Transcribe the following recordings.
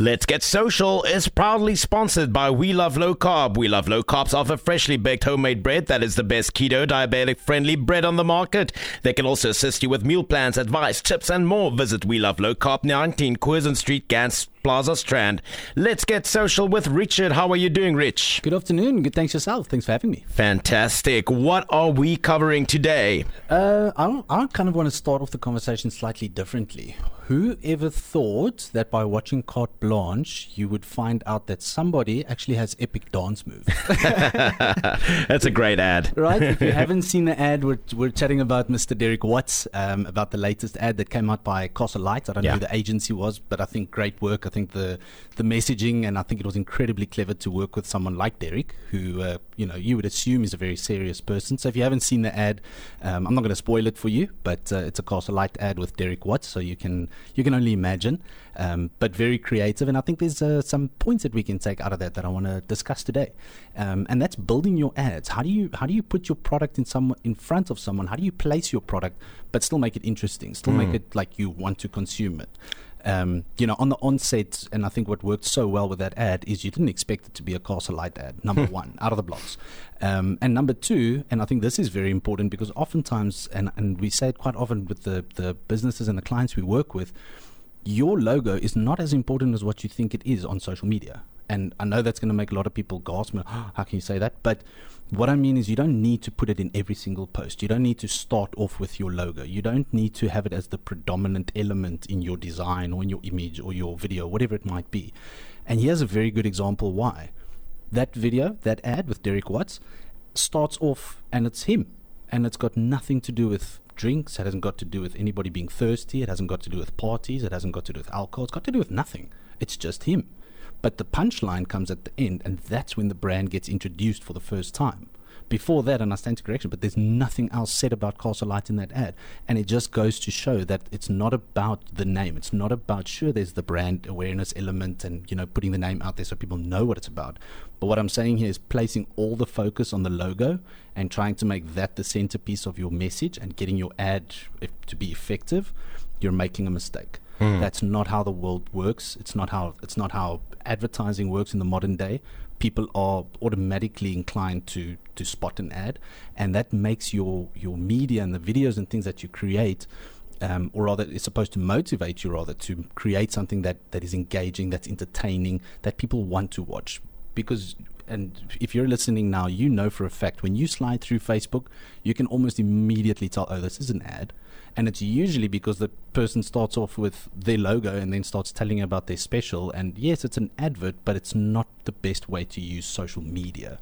Let's Get Social is proudly sponsored by We Love Low Carb. We Love Low Carbs offer freshly baked homemade bread that is the best keto, diabetic friendly bread on the market. They can also assist you with meal plans, advice, tips, and more. Visit We Love Low Carb, 19 Curzon Street, Gans Plaza Strand. Let's get social with Richard. How are you doing, Rich? Good afternoon. Good. Thanks yourself. Thanks for having me. Fantastic. What are we covering today? Uh, I, I kind of want to start off the conversation slightly differently. Who ever thought that by watching Carte Blanche, you would find out that somebody actually has epic dance moves? That's a great ad. right? If you haven't seen the ad, we're, we're chatting about Mr. Derek Watts, um, about the latest ad that came out by Castle Lite. I don't Yeah. know who the agency was, but I think great work. I think the, the messaging, and I think it was incredibly clever to work with someone like Derek, who, uh, you know, you would assume is a very serious person. So if you haven't seen the ad, um, I'm not going to spoil it for you, but uh, it's a Castle Lite ad with Derek Watts, so you can you can only imagine. Um, but very creative, and I think there's uh, some points that we can take out of that that I want to discuss today, um, and that's building your ads. How do you how do you put your product in some in front of someone? How do you place your product, but still make it interesting, still make it like you want to consume it? Um, you know, on the onset, and I think what worked so well with that ad is you didn't expect it to be a Castle Lite ad, number one, out of the blocks. Um, and number two, and I think this is very important because oftentimes, and, and we say it quite often with the, the businesses and the clients we work with, your logo is not as important as what you think it is on social media. And I know that's going to make a lot of people gasp. "Oh, How can you say that? But what I mean is, you don't need to put it in every single post. You don't need to start off with your logo. You don't need to have it as the predominant element in your design or in your image or your video, whatever it might be. And here's a very good example why. That video, that ad with Derek Watts, starts off and it's him. And it's got nothing to do with drinks. It hasn't got to do with anybody being thirsty. It hasn't got to do with parties. It hasn't got to do with alcohol. It's got to do with nothing. It's just him. But the punchline comes at the end, and that's when the brand gets introduced for the first time. Before that, and I stand to correction, but there's nothing else said about Castle Lite in that ad. And it just goes to show that it's not about the name. It's not about, sure, there's the brand awareness element and, you know, putting the name out there so people know what it's about. But what I'm saying here is placing all the focus on the logo and trying to make that the centerpiece of your message and getting your ad if, to be effective, you're making a mistake. That's not how the world works. It's not how it's not how advertising works in the modern day. People are automatically inclined to to spot an ad, and that makes your your media and the videos and things that you create, um, or rather, it's supposed to motivate you rather to create something that that is engaging, that's entertaining, that people want to watch. Because and if you're listening now, you know for a fact when you slide through Facebook, you can almost immediately tell, oh, this is an ad. And it's usually because the person starts off with their logo and then starts telling about their special. And yes, it's an advert, but it's not the best way to use social media.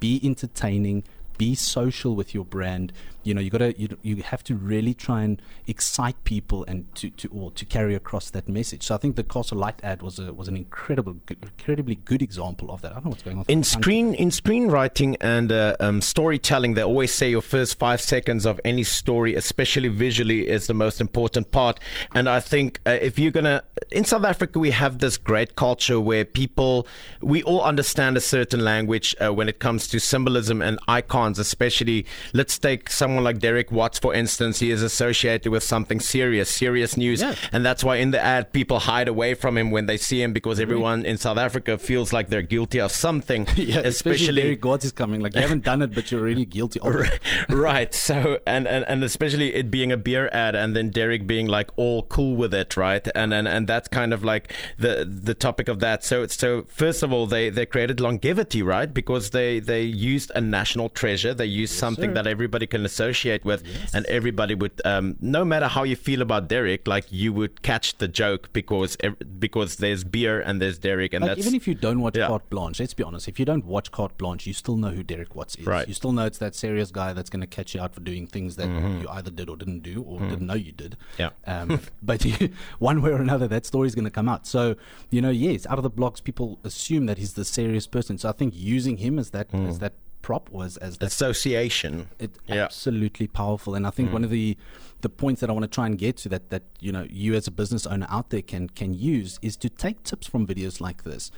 Be entertaining, be social with your brand. You know, you gotta you, you have to really try and excite people and to, to or to carry across that message. So I think the Castle Lite ad was a was an incredible good, incredibly good example of that. I don't know what's going on. In screen, in screenwriting and uh, um, storytelling, they always say your first five seconds of any story, especially visually, is the most important part. And I think uh, if you're gonna, in South Africa, we have this great culture where people, we all understand a certain language uh, when it comes to symbolism and icons. Especially, let's take someone like Derek Watts, for instance. He is associated with something serious, serious news, Yeah. and that's why in the ad people hide away from him when they see him because everyone in South Africa feels like they're guilty of something. yeah, especially, Derek God is coming. Like you haven't done it, but you're really guilty of it. right. So and, and and especially it being a beer ad and then Derek being like all cool with it, right? And and, and that's kind of like the the topic of that. So it's so first of all they, they created longevity, right? Because they, they used a national treasure. They used something sir. that everybody can associate with and everybody would um, no matter how you feel about Derek, like you would catch the joke because because there's beer and there's Derek and Like that's even if you don't watch yeah. Carte Blanche, let's be honest. If you don't watch Carte Blanche, you still know who Derek Watts is. Right. You still know it's that serious guy that's going to catch you out for doing things that Mm-hmm. you either did or didn't do, or didn't know you did. Yeah. Um, but you, one way or another, that story is going to come out. So you know, yes, out of the blocks, people assume that he's the serious person. So I think using him as that Mm. as that prop was as that association. it Yeah. absolutely powerful and i think mm. one of the the points that i want to try and get to that that you know you as a business owner out there can can use is to take tips from videos like this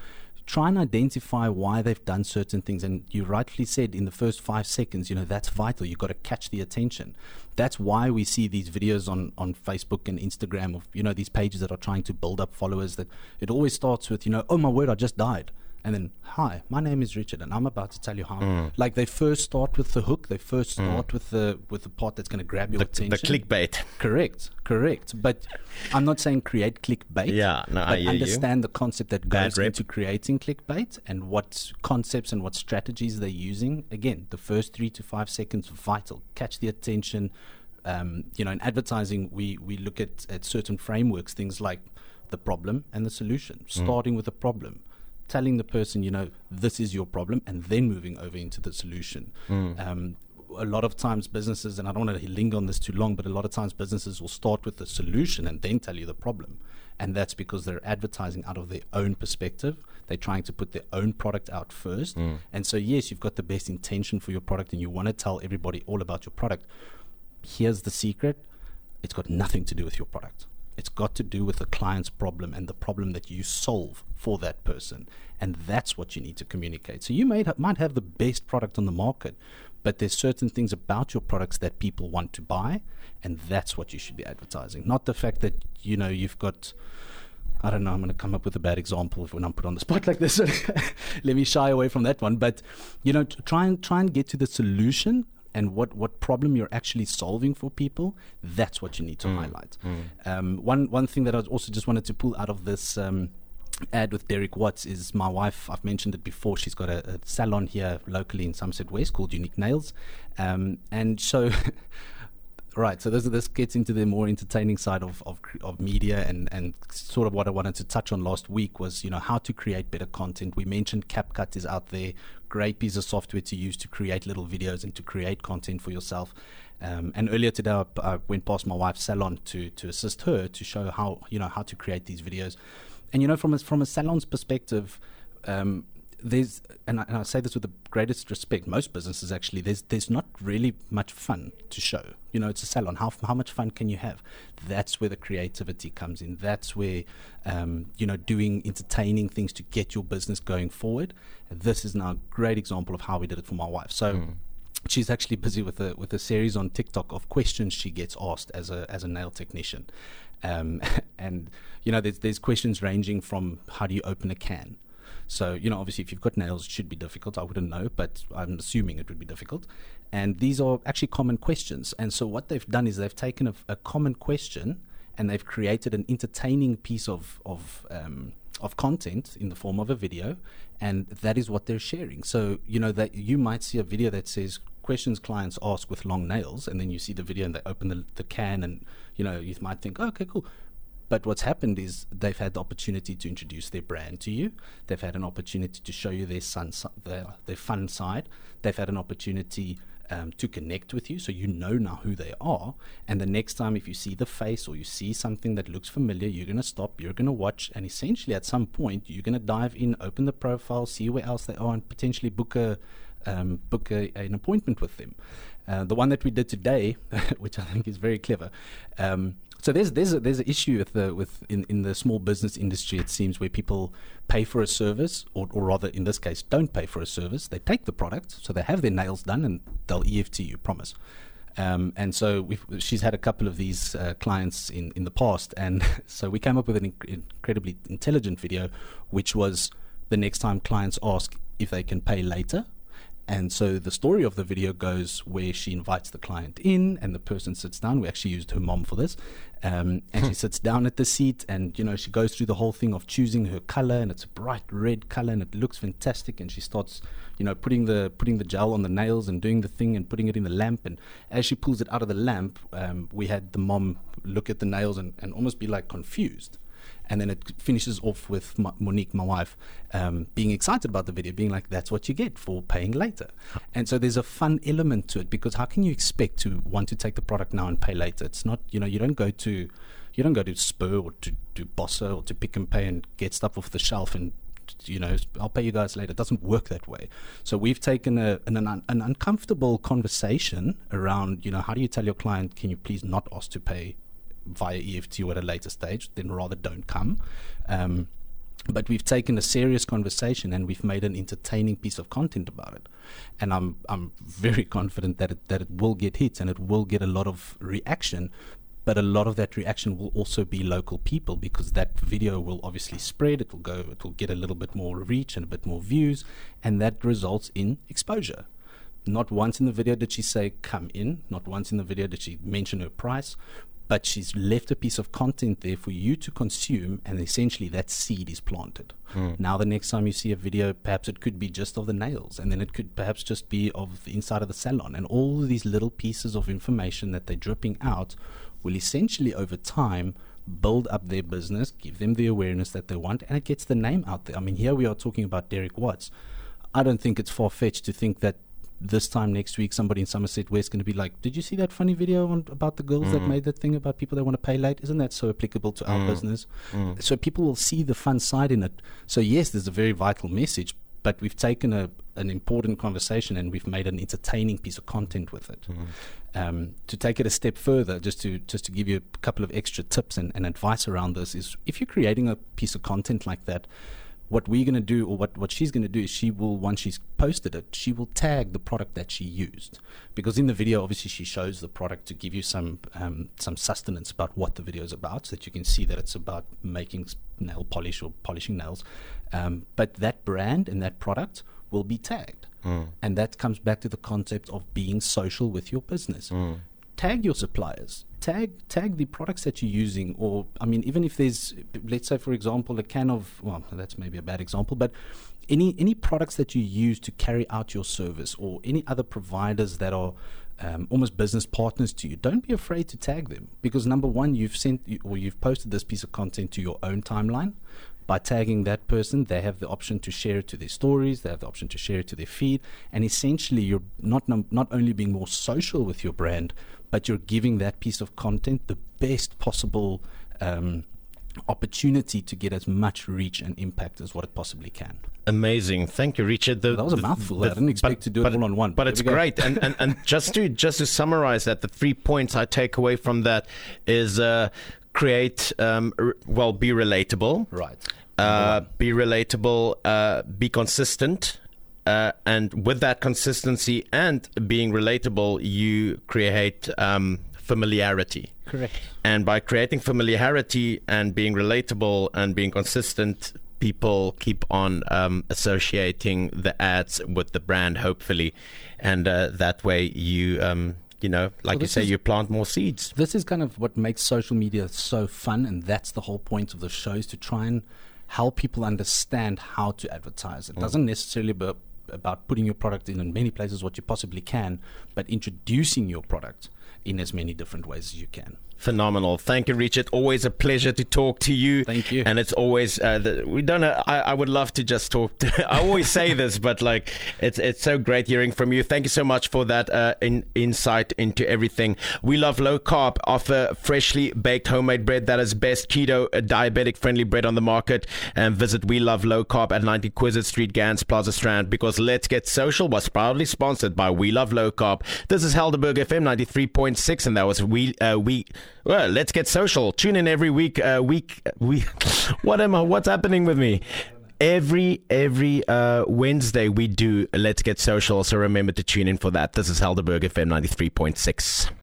try and identify why they've done certain things. And you rightfully said in the first five seconds, you know, that's vital. You've got to catch the attention. That's why we see these videos on, on Facebook and Instagram of, you know, these pages that are trying to build up followers that it always starts with, you know, oh my word, I just died and then hi my name is richard and i'm about to tell you how mm. like they first start with the hook they first mm. start mm. with the with the part that's going to grab your the, attention the clickbait correct correct but i'm not saying create clickbait yeah no I understand you. the concept that goes into creating clickbait and what concepts and what strategies they're using again the first three to five seconds vital catch the attention um, you know in advertising we we look at at certain frameworks things like the problem and the solution mm. starting mm. with the problem telling the person, you know, this is your problem, and then moving over into the solution. Mm. Um, a lot of times businesses, and I don't want to linger on this too long, but a lot of times businesses will start with the solution and then tell you the problem. And that's because they're advertising out of their own perspective. They're trying to put their own product out first. Mm. And so, yes, you've got the best intention for your product and you want to tell everybody all about your product. Here's the secret it's got nothing to do with your product. It's got to do with the client's problem and the problem that you solve for that person. And that's what you need to communicate. So you may might have the best product on the market, but there's certain things about your products that people want to buy, and that's what you should be advertising. Not the fact that you know you've got. I don't know. I'm going to come up with a bad example when I'm put on the spot like this. Let me shy away from that one. But you know, try and try and get to the solution and what, what problem you're actually solving for people, that's what you need to mm. highlight. Mm. Um, one one thing that I also just wanted to pull out of this um, ad with Derek Watts is my wife. I've mentioned it before. She's got a, a salon here locally in Somerset West called Unique Nails, um, and so. Right, so this this gets into the more entertaining side of, of, of media and, and sort of what I wanted to touch on last week was you know how to create better content. We mentioned CapCut is out there, great piece of software to use to create little videos and to create content for yourself. Um, and earlier today, I, I, went past my wife's salon to to assist her to show how you know how to create these videos. And you know from a, from a salon's perspective. Um, there's and I, and I, say this with the greatest respect most businesses actually there's there's not really much fun to show. You know it's a salon. How how much fun can you have? That's where the creativity comes in. That's where um, you know doing entertaining things to get your business going forward. This is now a great example of how we did it for my wife. So mm. She's actually busy with a with a series on TikTok of questions she gets asked as a as a nail technician, um, and you know there's there's questions ranging from how do you open a can, so, you know, obviously, if you've got nails, it should be difficult. I wouldn't know, but I'm assuming it would be difficult. And these are actually common questions. And so, what they've done is they've taken a, a common question and they've created an entertaining piece of, of, um, of content in the form of a video. And that is what they're sharing. So, you know, that you might see a video that says, questions clients ask with long nails, and then you see the video and they open the, the can, and you know you might think, oh, okay, cool. But what's happened is they've had the opportunity to introduce their brand to you. They've had an opportunity to show you their, sun, their, their fun side. They've had an opportunity um, to connect with you so you know now who they are. And the next time, if you see the face or you see something that looks familiar, you're going to stop, you're going to watch, and essentially at some point, you're going to dive in, open the profile, see where else they are, and potentially book a um, book a, an appointment with them. Uh, the one that we did today, which I think is very clever, um, so there's there's a, there's an issue with the with in, in the small business industry. It seems where people pay for a service, or, or rather in this case, don't pay for a service. They take the product, so they have their nails done, and they'll EFT you, promise. Um, and so she's had a couple of these uh, clients in, in the past, and so we came up with an inc- incredibly intelligent video, which was the next time clients ask if they can pay later, and so the story of the video goes where she invites the client in, and the person sits down. We actually used her mom for this, um, and she sits down at the seat, and you know she goes through the whole thing of choosing her color, and it's a bright red color, and it looks fantastic. And she starts, you know, putting the putting the gel on the nails and doing the thing and putting it in the lamp. And as she pulls it out of the lamp, um, we had the mom look at the nails and, and almost be like confused and then it finishes off with Monique, my wife, um, being excited about the video, being like, "That's what you get for paying later." And so there's a fun element to it because how can you expect to want to take the product now and pay later? It's not, you know, you don't go to, you don't go to Spur or to, to Bossa or to Pick n Pay and get stuff off the shelf and you know, I'll pay you guys later. It doesn't work that way. So we've taken a, an, an, an, uncomfortable conversation around, you know, how do you tell your client, can you please not ask to pay via EFT at a later stage, then rather don't come. Um, but we've taken a serious conversation and we've made an entertaining piece of content about it. And I'm I'm very confident that it, that it will get hits and it will get a lot of reaction. But a lot of that reaction will also be local people because that video will obviously spread. It will go. It will get a little bit more reach and a bit more views, and that results in exposure. Not once in the video did she say come in. Not once in the video did she mention her price but she's left a piece of content there for you to consume, and essentially that seed is planted. Mm. Now, the next time you see a video, perhaps it could be just of the nails, and then it could perhaps just be of the inside of the salon, and all of these little pieces of information that they're dripping out will essentially, over time, build up their business, give them the awareness that they want, and it gets the name out there. I mean, here we are talking about Derek Watts. I don't think it's far fetched to think that this time next week, somebody in Somerset West is going to be like, "Did you see that funny video on, about the girls mm. that made that thing about people that want to pay late? Isn't that so applicable to our mm. business?" Mm. So people will see the fun side in it. So yes, there's a very vital message, but we've taken a an important conversation and we've made an entertaining piece of content with it. Mm. Um, to take it a step further, just to just to give you a couple of extra tips and, and advice around this is, if you're creating a piece of content like that what we're going to do or what, what she's going to do is she will once she's posted it she will tag the product that she used because in the video obviously she shows the product to give you some um, some sustenance about what the video is about so that you can see that it's about making nail polish or polishing nails um, but that brand and that product will be tagged mm. and that comes back to the concept of being social with your business mm. Tag your suppliers. Tag tag the products that you're using or i mean even if there's let's say for example a can of well that's maybe a bad example but any any products that you use to carry out your service or any other providers that are um, almost business partners to you don't be afraid to tag them because number one you've sent or you've posted this piece of content to your own timeline by tagging that person, they have the option to share it to their stories, they have the option to share it to their feed, and essentially you're not num- not only being more social with your brand, but you're giving that piece of content the best possible um, opportunity to get as much reach and impact as what it possibly can. Amazing, thank you, Richard. The, that was a mouthful. The, I didn't expect but, to do but, it all on one. But it's great, and, and and just to just to summarize that, the three points I take away from that is uh, create um, r- well, be relatable, right? Uh, be relatable, uh, be consistent, uh, and with that consistency and being relatable, you create um, familiarity. Correct. And by creating familiarity and being relatable and being consistent, people keep on um, associating the ads with the brand, hopefully, and uh, that way you. You know, like you say, is, you plant more seeds. This is kind of what makes social media so fun, and that's the whole point of the show is to try and help people understand how to advertise. It mm. doesn't necessarily be about putting your product in as many places what you possibly can, but introducing your product in as many different ways as you can. Phenomenal. Thank you, Richard. Always a pleasure to talk to you. Thank you. And it's always uh, the, we don't know. I, I, would love to just talk. To, I always say this, but like it's it's so great hearing from you. Thank you so much for that uh, in, insight into everything. We love low carb. Offer freshly baked homemade bread that is best keto, uh, diabetic friendly bread on the market. And visit We Love Low Carb at 90 Quizet Street, Gans Plaza Strand. Because Let's Get Social was proudly sponsored by We Love Low Carb. This is Helderberg FM 93.6, and that was we uh, we. Well, let's get social. Tune in every week. Uh, week. We. What am I? What's happening with me? Every every uh, Wednesday we do Let's Get Social. So remember to tune in for that. This is Helderberg FM ninety three point six.